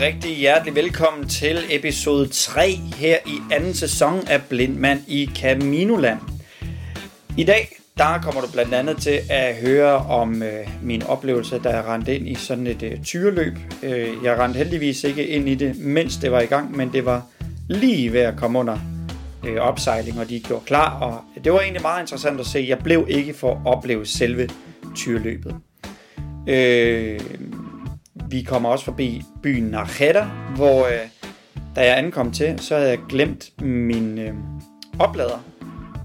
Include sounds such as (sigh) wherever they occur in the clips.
rigtig hjertelig velkommen til episode 3 her i anden sæson af Blindmand i Caminoland. I dag der kommer du blandt andet til at høre om øh, min oplevelse, da jeg rendte ind i sådan et øh, tyreløb. Øh, jeg rendte heldigvis ikke ind i det, mens det var i gang, men det var lige ved at komme under øh, opsejling, og de gjorde klar. Og det var egentlig meget interessant at se. Jeg blev ikke for at opleve selve tyreløbet. Øh, vi kommer også forbi byen Narjeta, hvor øh, da jeg ankom til, så havde jeg glemt min øh, oplader.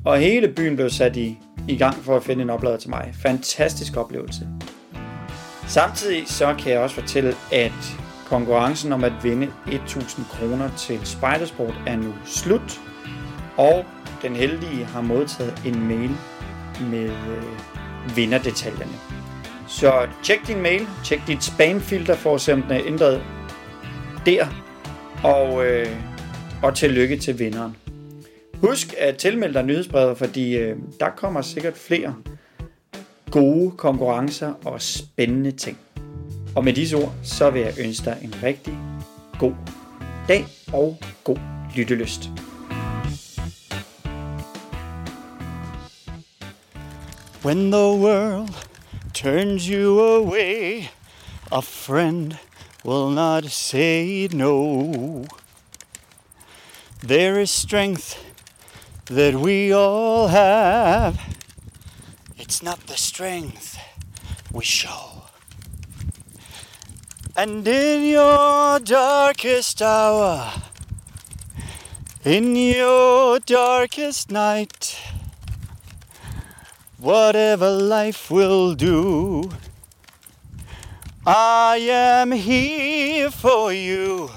Og hele byen blev sat i, i gang for at finde en oplader til mig. Fantastisk oplevelse. Samtidig så kan jeg også fortælle, at konkurrencen om at vinde 1000 kroner til Spidersport er nu slut. Og den heldige har modtaget en mail med øh, vinderdetaljerne. Så tjek din mail, tjek dit spamfilter for at se om den er ændret der. Og, øh, og tillykke til vinderen. Husk at tilmelde dig nyhedsbrevet, fordi øh, der kommer sikkert flere gode konkurrencer og spændende ting. Og med disse ord, så vil jeg ønske dig en rigtig god dag og god lyttelyst. When the world turns you away, a friend will not say no. There is strength that we all have. It's not the strength we show. And in your darkest hour, in your darkest night, whatever life will do. I am here for you.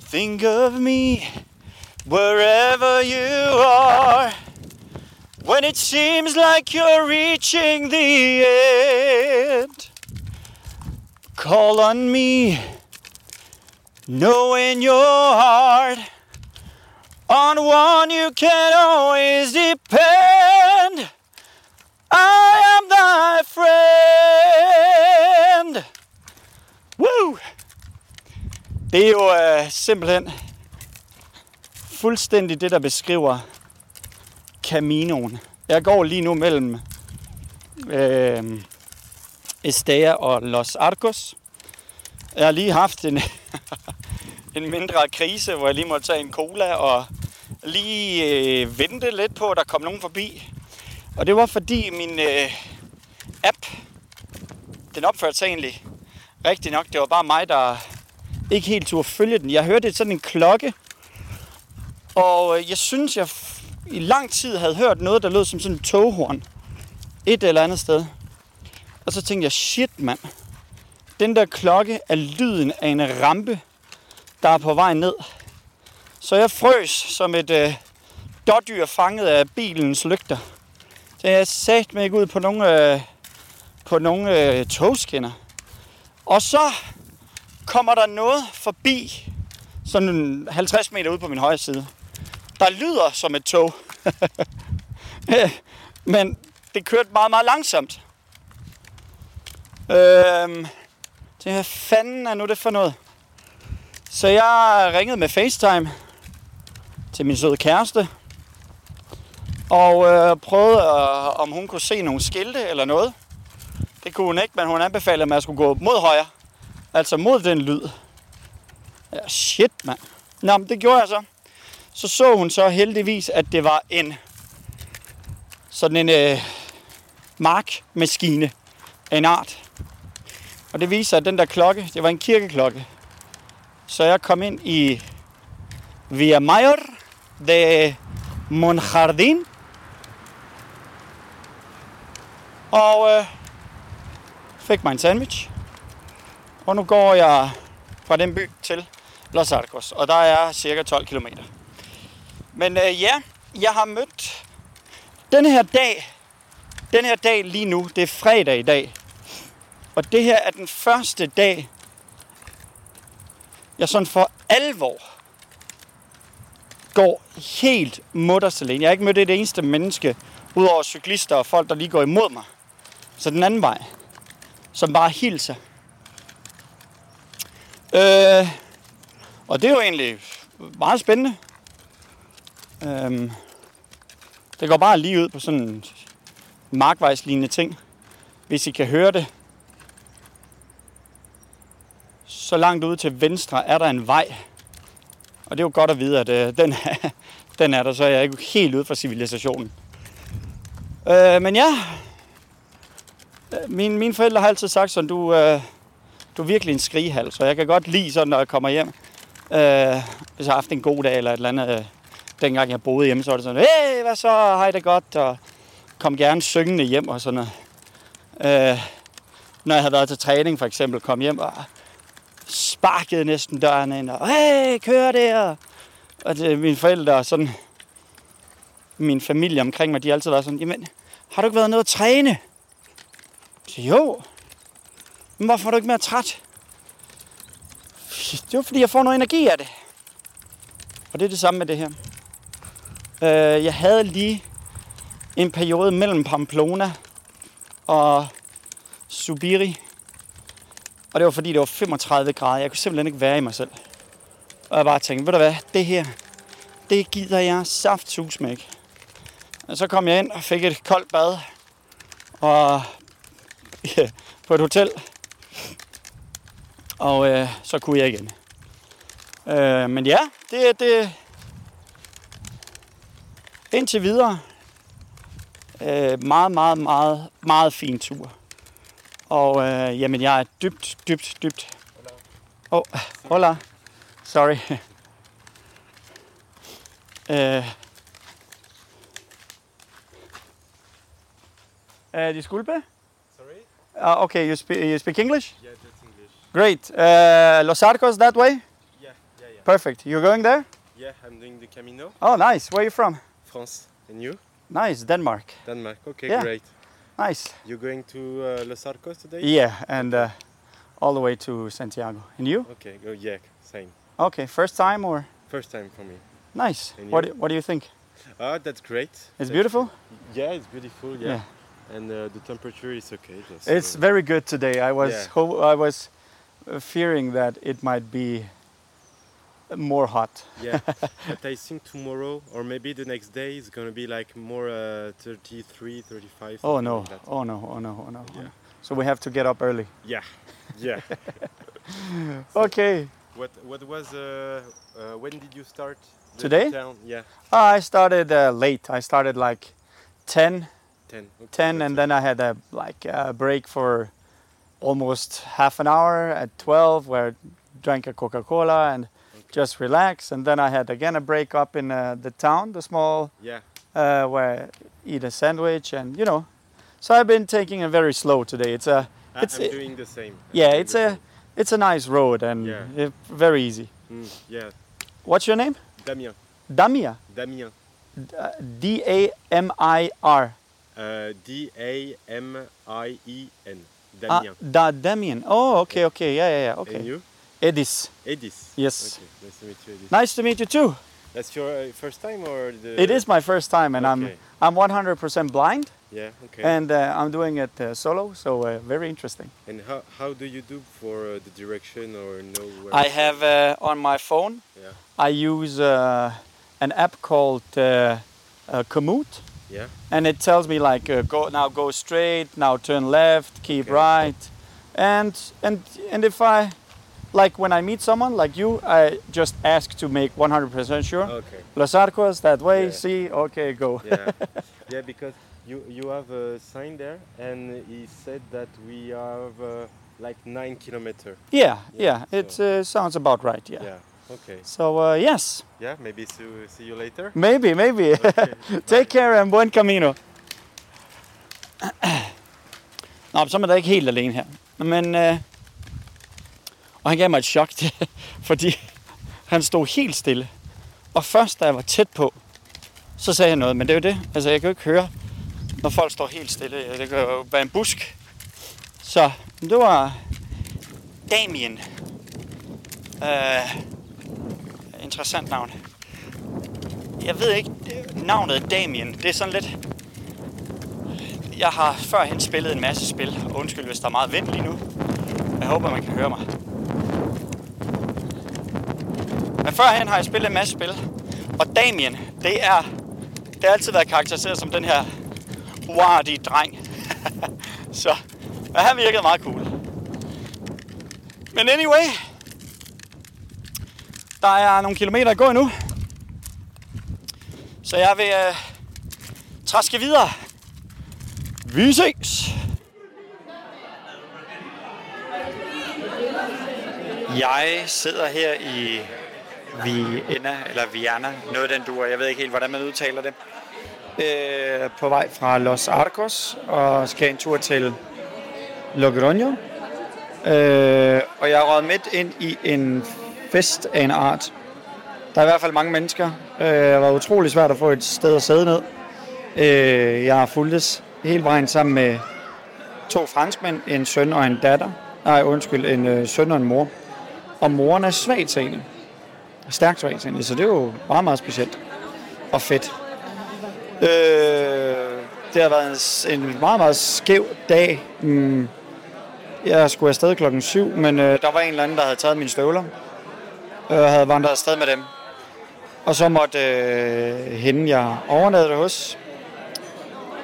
Think of me wherever you are. When it seems like you're reaching the end, call on me, know in your heart on one you can always depend. I am thy friend. Woo! Det er jo øh, simpelthen fuldstændig det, der beskriver Caminoen. Jeg går lige nu mellem øh, Estea og Los Arcos. Jeg har lige haft en, (laughs) en mindre krise, hvor jeg lige måtte tage en cola og lige øh, vente lidt på, at der kom nogen forbi. Og det var fordi min øh, app, den opførte sig egentlig rigtig nok. Det var bare mig, der ikke helt turde følge den. Jeg hørte sådan en klokke, og øh, jeg synes, jeg i lang tid havde hørt noget, der lød som sådan en toghorn. Et eller andet sted. Og så tænkte jeg, shit mand. Den der klokke er lyden af en rampe, der er på vej ned. Så jeg frøs som et øh, dårdyr fanget af bilens lygter. Så jeg sat mig ikke ud på nogle, øh, på nogle øh, togskinner. Og så kommer der noget forbi, sådan 50 meter ud på min højre side. Der lyder som et tog. (laughs) Men det kørte meget, meget langsomt. Øhm, det hvad fanden er nu det for noget? Så jeg ringede med FaceTime til min søde kæreste. Og øh, prøvede, øh, om hun kunne se nogle skilte eller noget. Det kunne hun ikke, men hun anbefalede mig, at jeg skulle gå mod højre. Altså mod den lyd. Ja, shit, mand. Nå, men det gjorde jeg så. Så så hun så heldigvis, at det var en sådan en øh, markmaskine af en art. Og det viser, at den der klokke, det var en kirkeklokke. Så jeg kom ind i Via Mayor de Monjardin. Og øh, fik mig en sandwich. Og nu går jeg fra den by til Los Arcos, og der er cirka 12 km. Men øh, ja, jeg har mødt den her dag, den her dag lige nu, det er fredag i dag. Og det her er den første dag, jeg sådan for alvor går helt mutters alene. Jeg har ikke mødt et eneste menneske, udover cyklister og folk, der lige går imod mig. Så den anden vej, som bare hilser. Øh, og det er jo egentlig meget spændende. Øhm, det går bare lige ud på sådan en markvejslignende ting. Hvis I kan høre det. Så langt ude til venstre er der en vej. Og det er jo godt at vide, at øh, den, (laughs) den er der, så jeg er ikke helt ude fra civilisationen. Øh, men ja, øh, min, mine forældre har altid sagt sådan, du, øh, du er virkelig en skrigehal, så jeg kan godt lide sådan, når jeg kommer hjem. Øh, hvis jeg har haft en god dag eller et eller andet. Øh, dengang jeg boede hjemme, så var det sådan, hey, hvad så, hej det godt, og kom gerne syngende hjem og sådan noget. Øh, når jeg havde været til træning for eksempel, kom hjem og sparkede næsten døren ind, og hey, kør der. Og det, mine forældre og sådan, min familie omkring mig, de har altid været sådan, jamen, har du ikke været nede at træne? Så jo. Men hvorfor er du ikke mere træt? Det var fordi, jeg får noget energi af det. Og det er det samme med det her. Øh, jeg havde lige en periode mellem Pamplona og Subiri. Og det var fordi, det var 35 grader. Jeg kunne simpelthen ikke være i mig selv. Og jeg bare tænkte, ved du hvad, det her, det gider jeg saftsus med ikke. Og så kom jeg ind og fik et koldt bad. Og ja, (laughs) på et hotel. Og øh, så kunne jeg igen. Øh, men ja, det, det, indtil videre, øh, meget, meget, meget, meget fin tur. Og øh, jamen, jeg er dybt, dybt, dybt. Oh, hola. Sorry. (laughs) øh, uh, disculpe? Sorry? Uh, okay, you speak, you speak English? Yeah, that's English. Great. Uh, Los Arcos that way? Yeah, yeah, yeah. Perfect. You're going there? Yeah, I'm doing the Camino. Oh, nice. Where are you from? France. And you? Nice, Denmark. Denmark. Okay, Yeah. great. Nice. You're going to uh, Los Arcos today? Yeah, and uh, all the way to Santiago. And you? Okay, go yeah, same. Okay, first time or? First time for me. Nice. What do, What do you think? Ah, that's great. It's That's- beautiful. Yeah, it's beautiful. Yeah. Yeah. And uh, the temperature is okay. Just, It's very good today. I was Yeah. ho- I was uh, fearing that it might be more hot. yeah. (laughs) but I think tomorrow or maybe the next day is gonna be like more uh, 33, 35. Oh no! like. Oh no! Oh no! Oh no! Yeah. So we have to get up early. Yeah. Yeah. (laughs) Okay. what What was uh, uh, when did you start? Today? Town? Yeah. I started uh, late. I started like 10, Ten. Okay, 10 that's and then I had a like a break for almost half an hour at 12 where I drank a Coca-Cola and just relax and then I had again a break up in uh, the town, the small Yeah. uh, where I eat a sandwich and you know. So I've been taking it very slow today. It's a, It's I'm doing the same. I'm yeah, it's a same. it's a nice road and Yeah. uh, very easy. Mm, yeah. What's your name? Damien. Damien. Uh, D A M I R. Uh, D A M I E N. Ah, Damien. da Damien. Oh, okay, okay, yeah, yeah, yeah. And Okay. you? Edis. Edis. Yes. Okay. Nice to meet you, Edis. Nice to meet you too. That's your uh, first time or the? It is my first time, and Okay. I'm I'm 100% blind, Yeah. Okay. and uh, I'm doing it uh, solo, so uh, very interesting. And how how do you do for uh, the direction or know where? I have uh, on my phone. Yeah. I use uh, an app called uh, uh, Komoot, Yeah. and it tells me like uh, go now go straight, now turn left, keep Okay. right, and and and if I like when I meet someone like you, I just ask to make 100% sure. Okay. Los Arcos that way. Yeah. See, okay, go. Yeah. (laughs) yeah, because you you have a sign there, and he said that we have uh, like nine kilometer. Yeah, Yeah, yeah, it uh, sounds about right. Yeah. Yeah. Okay. So uh, yes, Yeah. Maybe see see you later. maybe, maybe. Okay. (laughs) Take care and buen camino. (clears throat) Nå, så er da ikke helt alene her. Men, øh, og han gav mig et chok, (laughs) fordi han stod helt stille. Og først, da jeg var tæt på, så sagde jeg noget, men det er jo det. Altså, jeg kan jo ikke høre, når folk står helt stille. Det kan jo være en busk. Så det var Damien. Øh, interessant navn. Jeg ved ikke, navnet Damien, det er sådan lidt... Jeg har førhen spillet en masse spil, og undskyld, hvis der er meget vind lige nu. Jeg håber, man kan høre mig. Men førhen har jeg spillet en masse spil. Og Damien, det er, det har altid været karakteriseret som den her uartige dreng. (laughs) så og han virkede meget cool. Men anyway, der er nogle kilometer at gå endnu. Så jeg vil øh, traske videre. Vi ses! Jeg sidder her i Vienna, eller Viana, noget af den duer. Jeg ved ikke helt, hvordan man udtaler det. Øh, på vej fra Los Arcos og skal en tur til Logroño. Øh, og jeg er røget midt ind i en fest af en art. Der er i hvert fald mange mennesker. Øh, det var utrolig svært at få et sted at sidde ned. Øh, jeg har fulgtes hele vejen sammen med to franskmænd, en søn og en datter. Nej, undskyld, en øh, søn og en mor. Og moren er svagtseende. Stærkt svagtseende, så det er jo meget, meget specielt. Og fedt. Øh, det har været en, en meget, meget skæv dag. Mm. Jeg skulle afsted klokken 7, men øh, der var en eller anden, der havde taget mine støvler. Øh, og havde vandret afsted med dem. Og så måtte øh, hende, jeg overnattede hos,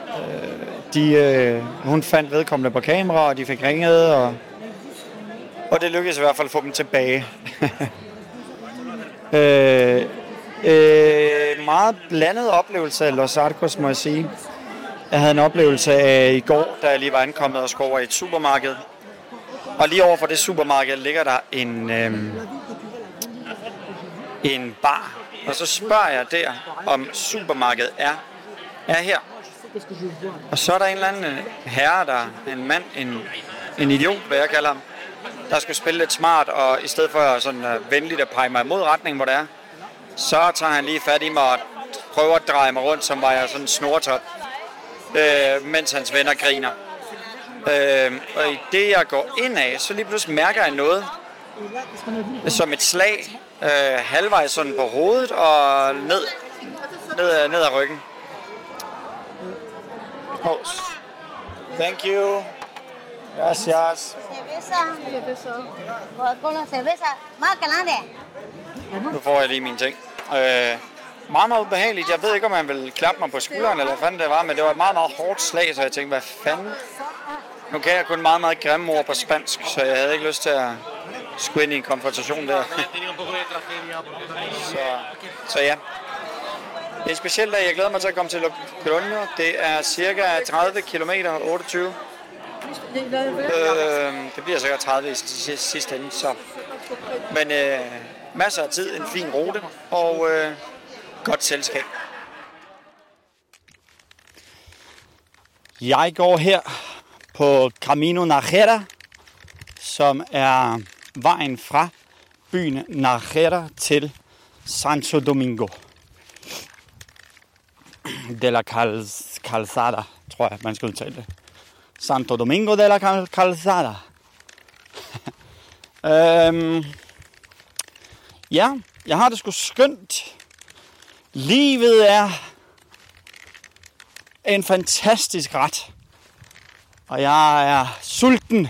øh, de, øh, hun fandt vedkommende på kamera, og de fik ringet, og, og det lykkedes i hvert fald at få dem tilbage. (laughs) øh, øh, meget blandet oplevelse af Los Arcos, må jeg sige. Jeg havde en oplevelse af i går, da jeg lige var ankommet og skulle over i et supermarked. Og lige over for det supermarked ligger der en, øh, en bar. Og så spørger jeg der, om supermarkedet er, er her. Og så er der en eller anden herre, der en mand, en, en idiot, hvad jeg kalder ham, der skal spille lidt smart, og i stedet for sådan uh, venligt at pege mig mod retningen, hvor det er, så tager han lige fat i mig og prøver at dreje mig rundt, som var jeg sådan snortot, øh, mens hans venner griner. Øh, og i det, jeg går ind af, så lige pludselig mærker jeg noget, som et slag, øh, halvvejs sådan på hovedet og ned, ned, øh, ned ad ryggen. Pause. Thank you. Gracias. Cerveza. Coca-Cola, cerveza. Más grande. Nu får jeg lige mine ting. Øh, meget, meget ubehageligt. Jeg ved ikke, om man vil klappe mig på skulderen, eller hvad fanden det var, men det var et meget, meget hårdt slag, så jeg tænkte, hvad fanden? Nu kan jeg kun meget, meget grimme ord på spansk, så jeg havde ikke lyst til at skulle ind i en konfrontation der. så, så ja. Det er en speciel dag. Jeg glæder mig til at komme til Logroño. Det er cirka 30 km 28. Øh, det bliver sikkert 30 i sidste sidste ende, så. Men øh, masser af tid, en fin rute og øh, godt selskab. Jeg går her på Camino Najera, som er vejen fra byen Najera til Santo Domingo de la Cal- Calzada, tror jeg, man skal udtale det. Santo Domingo de la Cal- Calzada. (laughs) øhm, ja, jeg har det sgu skønt. Livet er en fantastisk ret. Og jeg er sulten.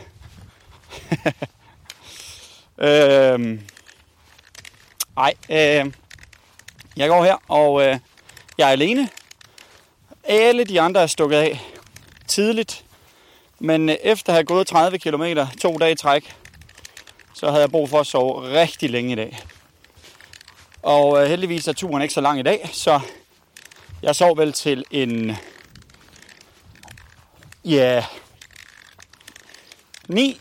(laughs) øhm, ej, øh, jeg går her, og øh, jeg er alene. Alle de andre er stukket af tidligt. Men øh, efter at have gået 30 km to dage i træk, så havde jeg brug for at sove rigtig længe i dag. Og øh, heldigvis er turen ikke så lang i dag, så jeg sov vel til en... Ja... 9.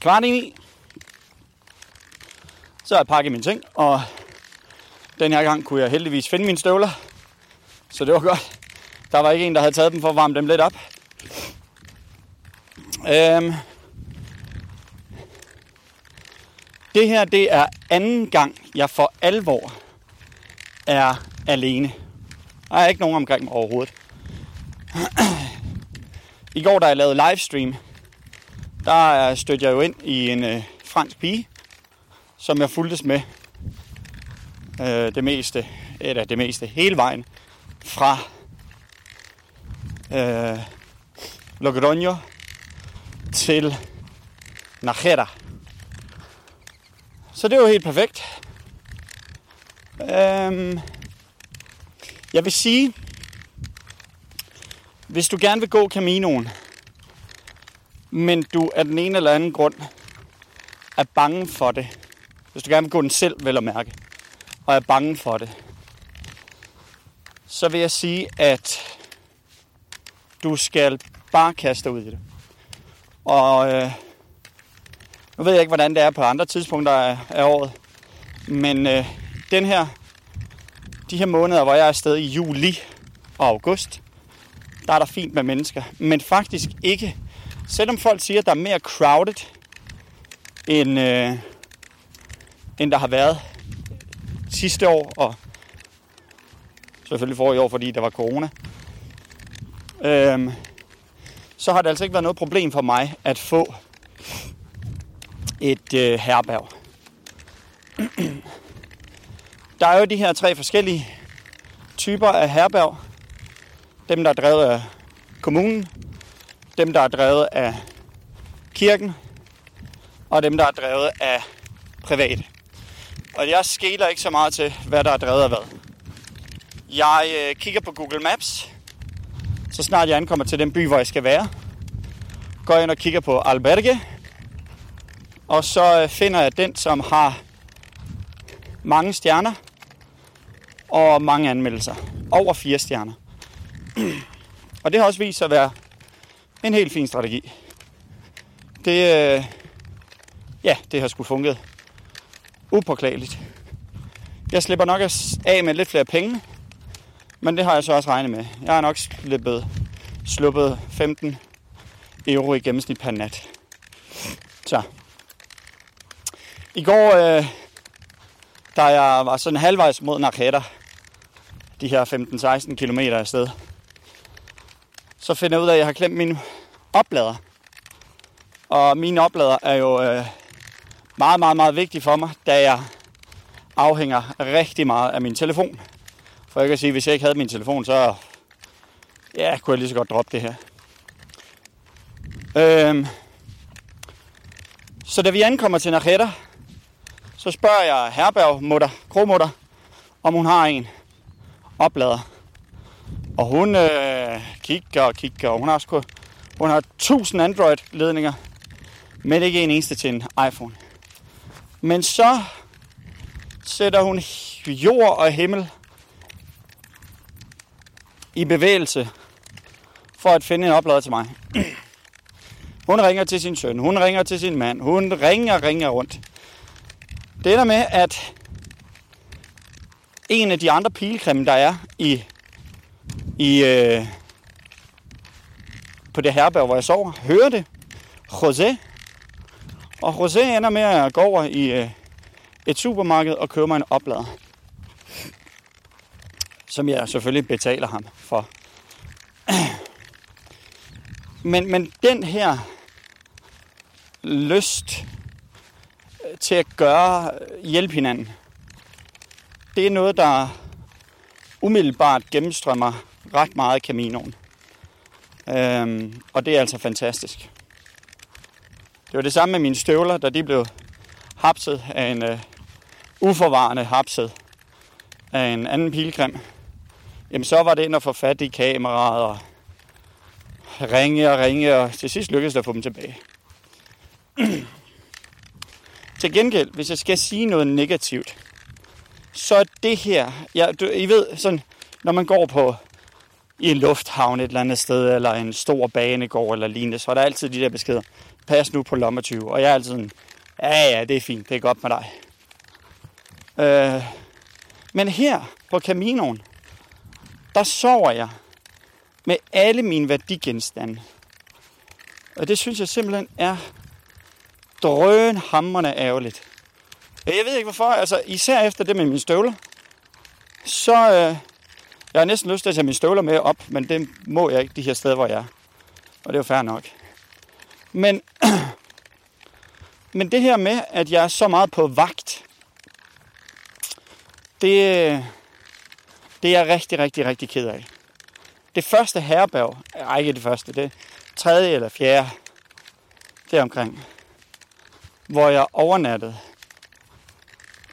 Kvart i 9. Så har jeg pakket mine ting, og den her gang kunne jeg heldigvis finde mine støvler. Så det var godt. Der var ikke en, der havde taget dem for at varme dem lidt op. Øhm. Det her, det er anden gang, jeg for alvor er alene. Der er ikke nogen omkring mig overhovedet. I går, da jeg lavede livestream, der stødte jeg jo ind i en øh, fransk pige, som jeg fulgtes med øh, det meste, eller det meste, hele vejen fra øh, Logroño til Najera. Så det var helt perfekt. Øhm, jeg vil sige, hvis du gerne vil gå Caminoen, men du af den ene eller anden grund er bange for det, hvis du gerne vil gå den selv, vel at mærke, og er bange for det, så vil jeg sige, at du skal bare kaste dig ud i det. Og øh, nu ved jeg ikke, hvordan det er på andre tidspunkter af, af året, men øh, den her, de her måneder, hvor jeg er afsted i juli og august, der er der fint med mennesker. Men faktisk ikke, selvom folk siger, at der er mere crowded, end, øh, end der har været sidste år, og selvfølgelig for i år, fordi der var corona, øhm, så har det altså ikke været noget problem for mig at få et øh, herberg. (clears throat) Der er jo de her tre forskellige typer af herberg. Dem, der er drevet af kommunen, dem, der er drevet af kirken, og dem, der er drevet af private. Og jeg skæler ikke så meget til, hvad der er drevet af hvad. Jeg øh, kigger på Google Maps, så snart jeg ankommer til den by, hvor jeg skal være. Går jeg ind og kigger på alberge, og så øh, finder jeg den, som har mange stjerner og mange anmeldelser. Over fire stjerner. og det har også vist sig at være en helt fin strategi. Det, øh, ja, det har sgu fungeret upåklageligt. Jeg slipper nok af med lidt flere penge, men det har jeg så også regnet med. Jeg har nok slippet, sluppet 15 euro i gennemsnit per nat. Så. I går, øh, da jeg var sådan halvvejs mod Nakeda, de her 15-16 km afsted, så finder jeg ud af, at jeg har klemt min oplader. Og min oplader er jo øh, meget, meget, meget vigtig for mig, da jeg afhænger rigtig meget af min telefon. For jeg kan sige, at hvis jeg ikke havde min telefon, så ja, kunne jeg lige så godt droppe det her. Øhm, så da vi ankommer til Nakeda, så spørger jeg herbergmutter, kromutter, om hun har en oplader. Og hun øh, kigger og kigger, og hun har, sku, hun har 1000 Android-ledninger, men ikke en eneste til en iPhone. Men så sætter hun jord og himmel i bevægelse for at finde en oplader til mig. (clears throat) Hun ringer til sin søn, hun ringer til sin mand, hun ringer ringer rundt. Det ender med, at en af de andre pilgrimme, der er i, i øh, på det herberg, hvor jeg sover, hører det. José. Og José ender med at gå over i øh, et supermarked og købe mig en oplader. Som jeg selvfølgelig betaler ham for. Men, men den her lyst øh, til at gøre, øh, hjælpe hinanden, det er noget, der umiddelbart gennemstrømmer ret meget af Caminoen. Øhm, og det er altså fantastisk. Det var det samme med mine støvler, da de blev hapset af en uh, uforvarende hapset af en anden pilgrim. Jamen så var det ind at få fat i kameraet og ringe og ringe, og til sidst lykkedes det at få dem tilbage. (clears throat) til gengæld, hvis jeg skal sige noget negativt, så er det her, ja, du, I ved, sådan, når man går på i en lufthavn et eller andet sted, eller en stor banegård eller lignende, så er der altid de der beskeder. Pas nu på lommetyve. Og jeg er altid sådan, ja ja, det er fint, det er godt med dig. Øh, men her på Caminoen, der sover jeg med alle mine værdigenstande. Og det synes jeg simpelthen er drønhamrende ærgerligt. Jeg ved ikke hvorfor, altså især efter det med mine støvler, så øh, jeg har næsten lyst til at tage mine støvler med op, men det må jeg ikke de her steder, hvor jeg er. Og det er jo fair nok. Men, (clears throat) men det her med, at jeg er så meget på vagt, det, det er jeg rigtig, rigtig, rigtig ked af. Det første herberg, ej ikke det første, det tredje eller fjerde, det omkring, hvor jeg overnattede,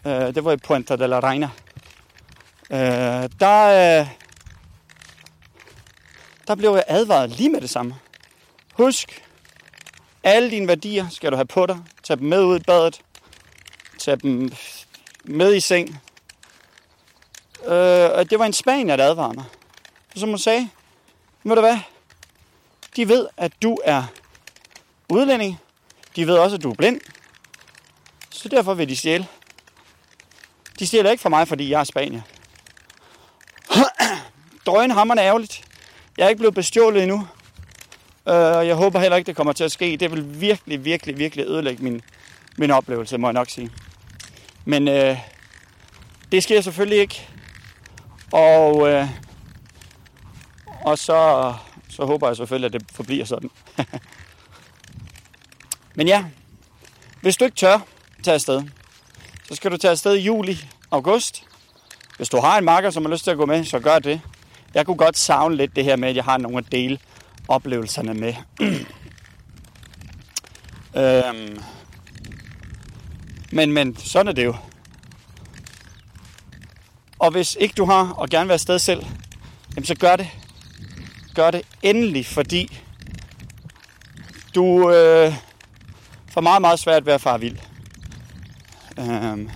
Øh, det var i Puente de la Reina. Øh, der, øh, der blev jeg advaret lige med det samme. Husk, alle dine værdier skal du have på dig. Tag dem med ud i badet. Tag dem med i seng. Øh, og det var en spanier, der advarede mig. Som hun sagde, ved du hvad? De ved, at du er udlænding. De ved også, at du er blind. Så derfor vil de stjæle. De stjæler ikke for mig, fordi jeg er spanier. (clears throat) Drønhammerne er ærgerligt. Jeg er ikke blevet bestjålet endnu. Og jeg håber heller ikke, det kommer til at ske. Det vil virkelig, virkelig, virkelig ødelægge min, min oplevelse, må jeg nok sige. Men øh, det sker selvfølgelig ikke. Og, øh, og så, så håber jeg selvfølgelig, at det forbliver sådan. (laughs) Men ja, hvis du ikke tør tage afsted, så skal du tage afsted i juli, august. Hvis du har en marker, som har lyst til at gå med, så gør det. Jeg kunne godt savne lidt det her med, at jeg har nogle at dele oplevelserne med. (clears throat) øhm. Men, men sådan er det jo. Og hvis ikke du har og gerne vil afsted selv, jamen så gør det. Gør det endelig, fordi du øh, får meget, meget svært ved at fare vild. Øhm,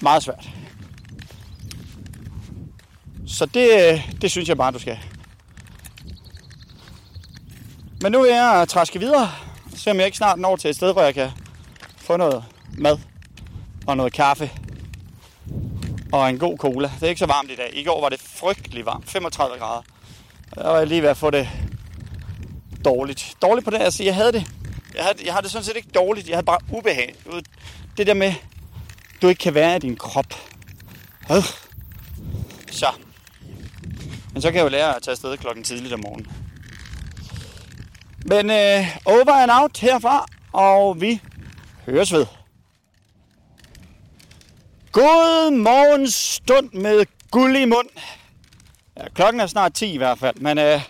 meget svært. Så det, øh, det synes jeg bare, du skal. Men nu er jeg træske videre, så jeg ikke snart når til et sted, hvor jeg kan få noget mad og noget kaffe og en god cola. Det er ikke så varmt i dag. I går var det frygtelig varmt, 35 grader. Der var jeg lige ved at få det dårligt. Dårligt på det, altså jeg havde det. Jeg havde, jeg havde det sådan set ikke dårligt, jeg havde bare ubehag. Det der med, du ikke kan være i din krop. Øh. Så. Men så kan jeg jo lære at tage afsted klokken tidligt om morgenen. Men øh, over and out herfra, og vi høres ved. God morgen stund med guld i mund. Ja, klokken er snart 10 i hvert fald, men øh,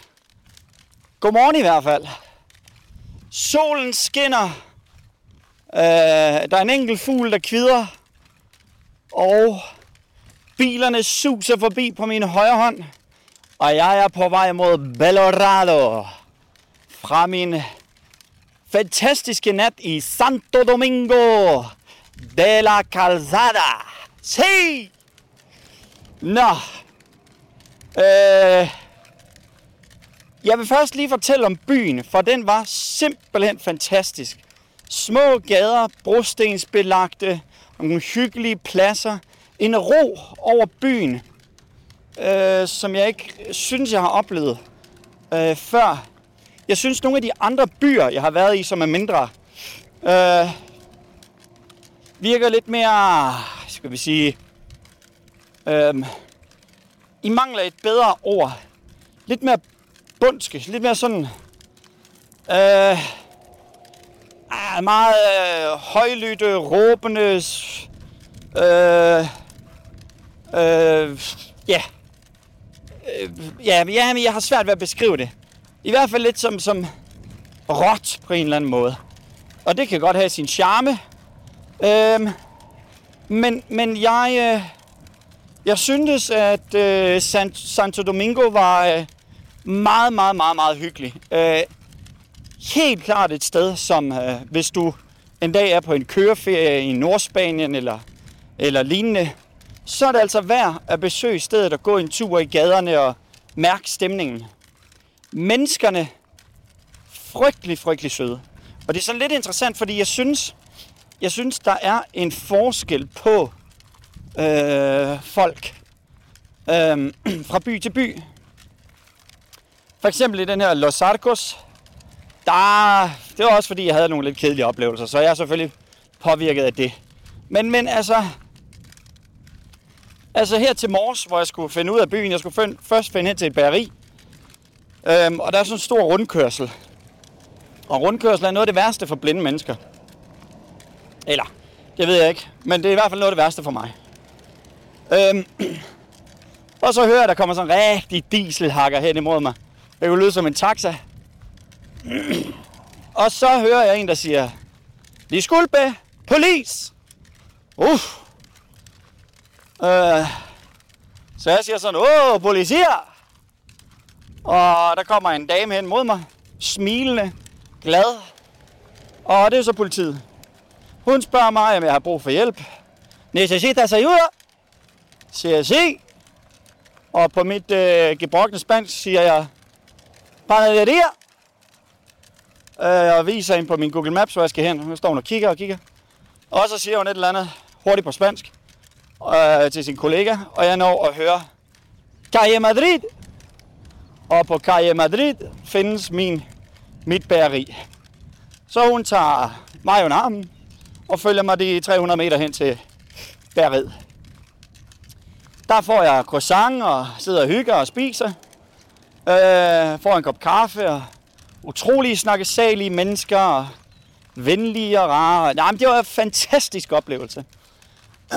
god morgen i hvert fald. Solen skinner. Øh, der er en enkelt fugl, der kvider. Og bilerne suser forbi på min højre hånd. Og jeg er på vej mod Belorado. Fra min fantastiske nat i Santo Domingo de la Calzada. Se! Nå. Øh, jeg vil først lige fortælle om byen, for den var simpelthen fantastisk. Små gader, brostensbelagte, nogle hyggelige pladser. En ro over byen, øh, som jeg ikke synes, jeg har oplevet øh, før. Jeg synes, nogle af de andre byer, jeg har været i, som er mindre, øh, virker lidt mere, skal vi sige, øhm, I mangler et bedre ord. Lidt mere bundske, lidt mere sådan, øh, ah, meget øh, højlytte, råbende, øh, øh, ja, øh, ja, ja, men jeg har svært ved at beskrive det. I hvert fald lidt som, som råt på en eller anden måde. Og det kan godt have sin charme. Øh, men, men jeg, øh, jeg syntes, at øh, San, Santo Domingo var øh, meget, meget, meget, meget hyggelig. Øh, helt klart et sted, som øh, hvis du en dag er på en køreferie i Nordspanien eller, eller lignende, så er det altså værd at besøge stedet og gå en tur i gaderne og mærke stemningen. Menneskerne frygtelig, frygtelig søde. Og det er sådan lidt interessant, fordi jeg synes, jeg synes der er en forskel på øh, folk øh, (clears throat) fra by til by. For eksempel i den her Los Arcos, der, det var også fordi, jeg havde nogle lidt kedelige oplevelser, så jeg er selvfølgelig påvirket af det. Men, men altså, altså her til morges, hvor jeg skulle finde ud af byen, jeg skulle find, først finde hen til et bageri, øhm, og der er sådan en stor rundkørsel. Og rundkørsel er noget af det værste for blinde mennesker. Eller, det ved jeg ikke, men det er i hvert fald noget af det værste for mig. Øhm, (clears throat) og så hører jeg, at der kommer sådan en rigtig dieselhakker hen imod mig. Det kunne lyde som en taxa. (clears throat) Og så hører jeg en, der siger, De skulpe, polis! Uff. Øh, så jeg siger sådan, åh, politier! Og der kommer en dame hen mod mig, smilende, glad. Og det er så politiet. Hun spørger mig, om jeg har brug for hjælp. Necesitas ayuda? Siger jeg, sig. Og på mit øh, gebrokne spansk siger jeg, panaderia. Øh, og viser hende på min Google Maps, hvor jeg skal hen. Nu står hun og kigger og kigger. Og så siger hun et eller andet hurtigt på spansk øh, til sin kollega, og jeg når at høre Calle Madrid. Og på Calle Madrid findes min, mit bageri. Så hun tager mig under armen og følger mig de 300 meter hen til bageriet. Der får jeg croissant og sidder og hygger og spiser. Øh, får en kop kaffe og utrolige snakkesalige mennesker og venlige og rare. Nej, men det var en fantastisk oplevelse. (clears throat)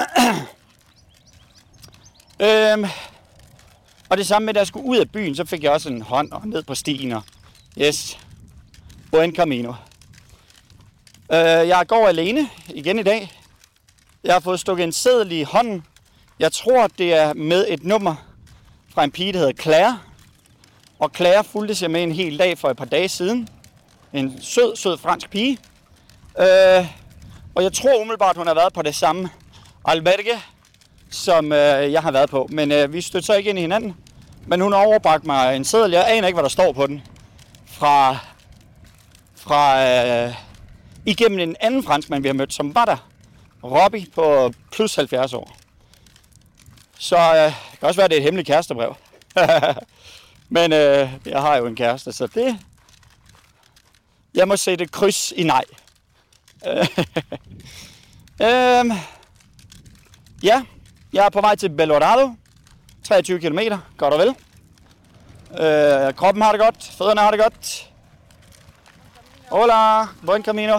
øhm, og det samme med, at jeg skulle ud af byen, så fik jeg også en hånd og ned på stien. Og yes, buen camino. Øh, jeg går alene igen i dag. Jeg har fået stukket en seddel i hånden. Jeg tror, det er med et nummer fra en pige, der hedder Claire. Og Claire fulgte sig med en hel dag for et par dage siden. En sød, sød fransk pige. Øh, og jeg tror umiddelbart, hun har været på det samme alberge, som øh, jeg har været på. Men øh, vi stødte så ikke ind i hinanden. Men hun overbragte mig en seddel. Jeg aner ikke, hvad der står på den. Fra, fra øh, igennem en anden franskmand, vi har mødt, som var der. Robbie på plus 70 år. Så øh, det kan også være, at det er et hemmeligt kærestebrev. (laughs) Men øh, jeg har jo en kæreste, så det... Jeg må sætte kryds i nej. (laughs) øhm, ja, jeg er på vej til Belorado. 23 km, godt og vel. Øh, kroppen har det godt, fødderne har det godt. Hola, buen camino.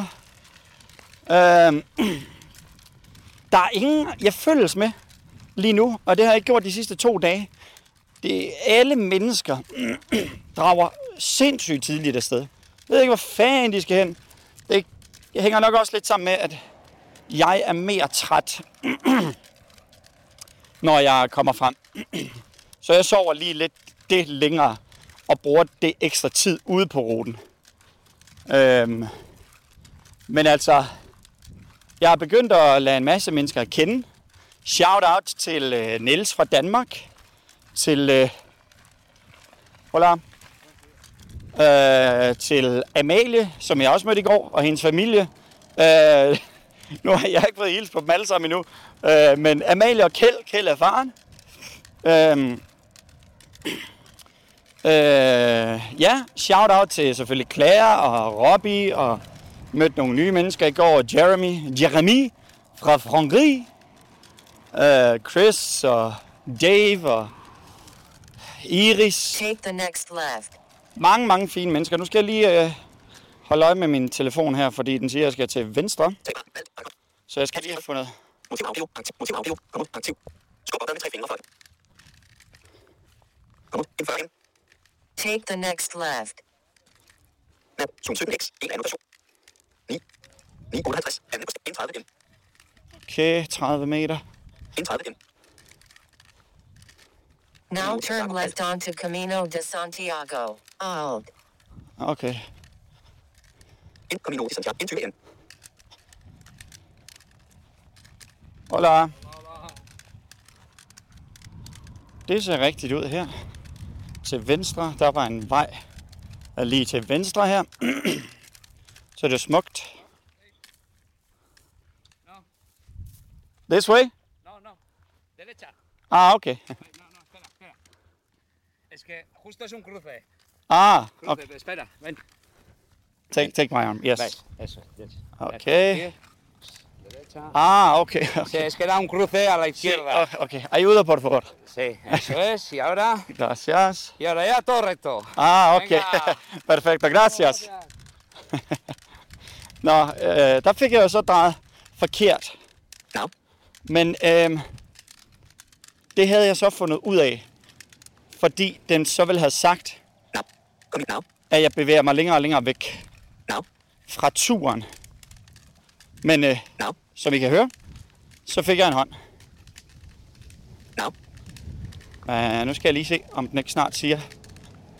Øhm, (clears throat) der er ingen, jeg følges med lige nu, og det har jeg ikke gjort de sidste to dage. Det er alle mennesker (clears throat) drager sindssygt tidligt afsted. Jeg ved ikke, hvor fanden de skal hen. Det jeg hænger nok også lidt sammen med, at jeg er mere træt, (clears throat) når jeg kommer frem. Så jeg sover lige lidt det længere og bruger det ekstra tid ude på ruten. Øhm, men altså, jeg har begyndt at lade en masse mennesker kende. Shout out til øh, Niels fra Danmark. Til øh, hola, øh, til Amalie, som jeg også mødte i går, og hendes familie. Øh, nu har jeg ikke fået hils på dem alle sammen endnu. Øh, men Amalie og Kjeld, Kjeld er faren. Øh, øh, ja, shout out til selvfølgelig Claire og Robbie og mødte nogle nye mennesker i går. Jeremy, Jeremy fra Frankrig. Øh, Chris og Dave og Iris. Take the next left. Mange, mange fine mennesker. Nu skal jeg lige øh, holde øje med min telefon her, fordi den siger, at jeg skal til venstre. Så jeg skal lige have fundet... Motiv audio. Aktiv. Motiv audio. Kom ud. Aktiv. Skub opad med tre fingre for det. Kom ud. Take the next left. Map. Zoom 17x. En annotation. 9. 9. 58. Anden 31 igen. Okay, 30 meter. 31 igen. Now turn left onto Camino de Santiago. Alt. Okay. Ind. Camino de Santiago. Ind 20 igen. Hola. Det ser rigtigt ud her. Til venstre, der var en vej er lige til venstre her. (clears throat) Så det er smukt. This way? No, no. Derecha. Ah, okay. (laughs) No, no, espera, espera. Es que justo es un cruce. Ah, Cruce, okay. espera, ven. Take, take my arm. Yes. Ves, eso, yes. Okay. Derecha. Ah, okay. Sí, es que da un cruce a la izquierda. Ah, okay. Ayuda, por favor. Sí, eso es. Y ahora, Gracias. y ahora ya todo recto. Ah, okay. Venga. (laughs) Perfekt. Gracias. (laughs) Nå, øh, der fik jeg jo så drejet forkert. Now. Men øh, det havde jeg så fundet ud af, fordi den så ville have sagt, Now. Kom now. at jeg bevæger mig længere og længere væk Now. fra turen. Men øh, Now. Som I kan høre, Så fik jeg en hånd. Now. Men nu skal jeg lige se, om den ikke snart siger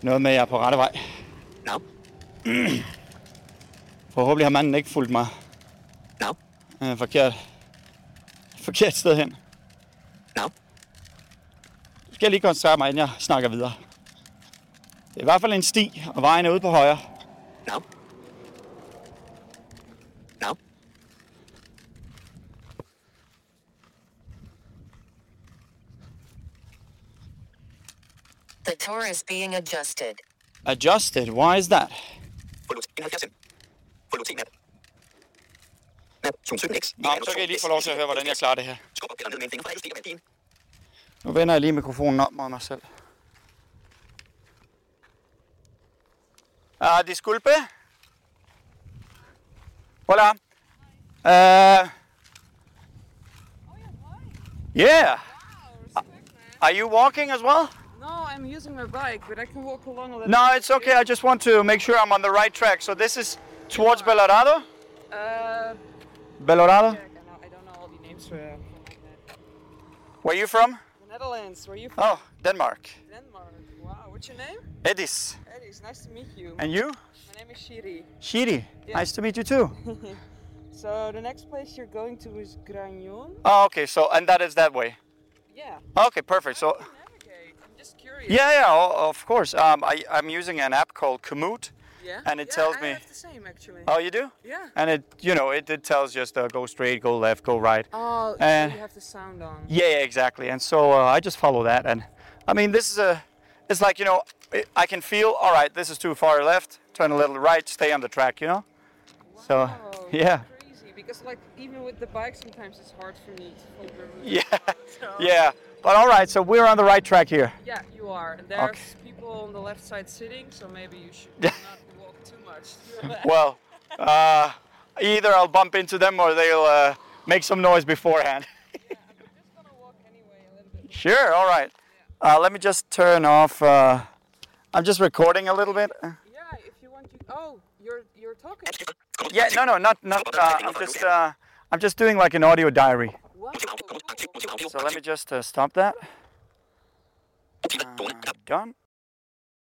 noget med, at jeg er på rette vej. Now. Forhåbentlig har manden ikke fulgt mig Now. øh, forkert, forkert sted hen. Now. Nu skal jeg lige koncentrere mig, inden jeg snakker videre. Det er i hvert fald en sti, og vejen er ude på højre. Now. The tour is being adjusted. Adjusted, why is that? Forlod 71 Forlod map. Map. Zone 17x. Nå, så kan I lige få lov til at høre, hvordan jeg klarer det her. Op. Nu vender jeg lige mikrofonen om mod mig selv. Ah, disculpe. Hola. Uh, yeah. Are you walking as well? No, I'm using my bike, but I can walk along a little. No, it's okay. I just want to make sure I'm on the right track. So this is towards Belorado? Uh, Belorado? I, don't know all the names for uh, Where are you from? the Netherlands. Where are you from? Oh, Denmark. Denmark. Wow, what's your name? Edis. Edis. nice to meet you. And you? My name is Shiri. Shiri. Yeah. Nice to meet you too. (laughs) So the next place you're going to is Gragnon. Oh, okay. So, and that is that way. Yeah. Okay, perfect. So, just curious. yeah, yeah, of course. Um, I, I'm using an app called Komoot, Yeah. and it yeah, tells I me- have the same actually. Oh, you do? Yeah. And it, you know, it, it tells just uh, go straight, go left, go right. Oh, so you have the sound on. Yeah, yeah, exactly. And so uh, I just follow that. And I mean, this is a, it's like, you know, I- I can feel, all right, this is too far left, turn a little right, stay on the track, you know? So, Wow, (laughs) yeah. Because like even with the bike sometimes it's hard for me to follow the route. Yeah, (laughs) (laughs) yeah. But all right, so we're on the right track here. Yeah, you are. And there's people on the left side sitting, so maybe you should (laughs) not walk too much. Well, uh, either I'll bump into them or they'll uh, make some noise beforehand. just gonna walk anyway a little bit. Sure, all right. Uh, let me just turn off. Uh, I'm just recording a little bit. Yeah, if you want to. Oh, you're you're talking. Yeah, no, no, not not. Uh, I'm just uh, I'm just doing like an audio diary. So let me just uh, stop that. Uh, done.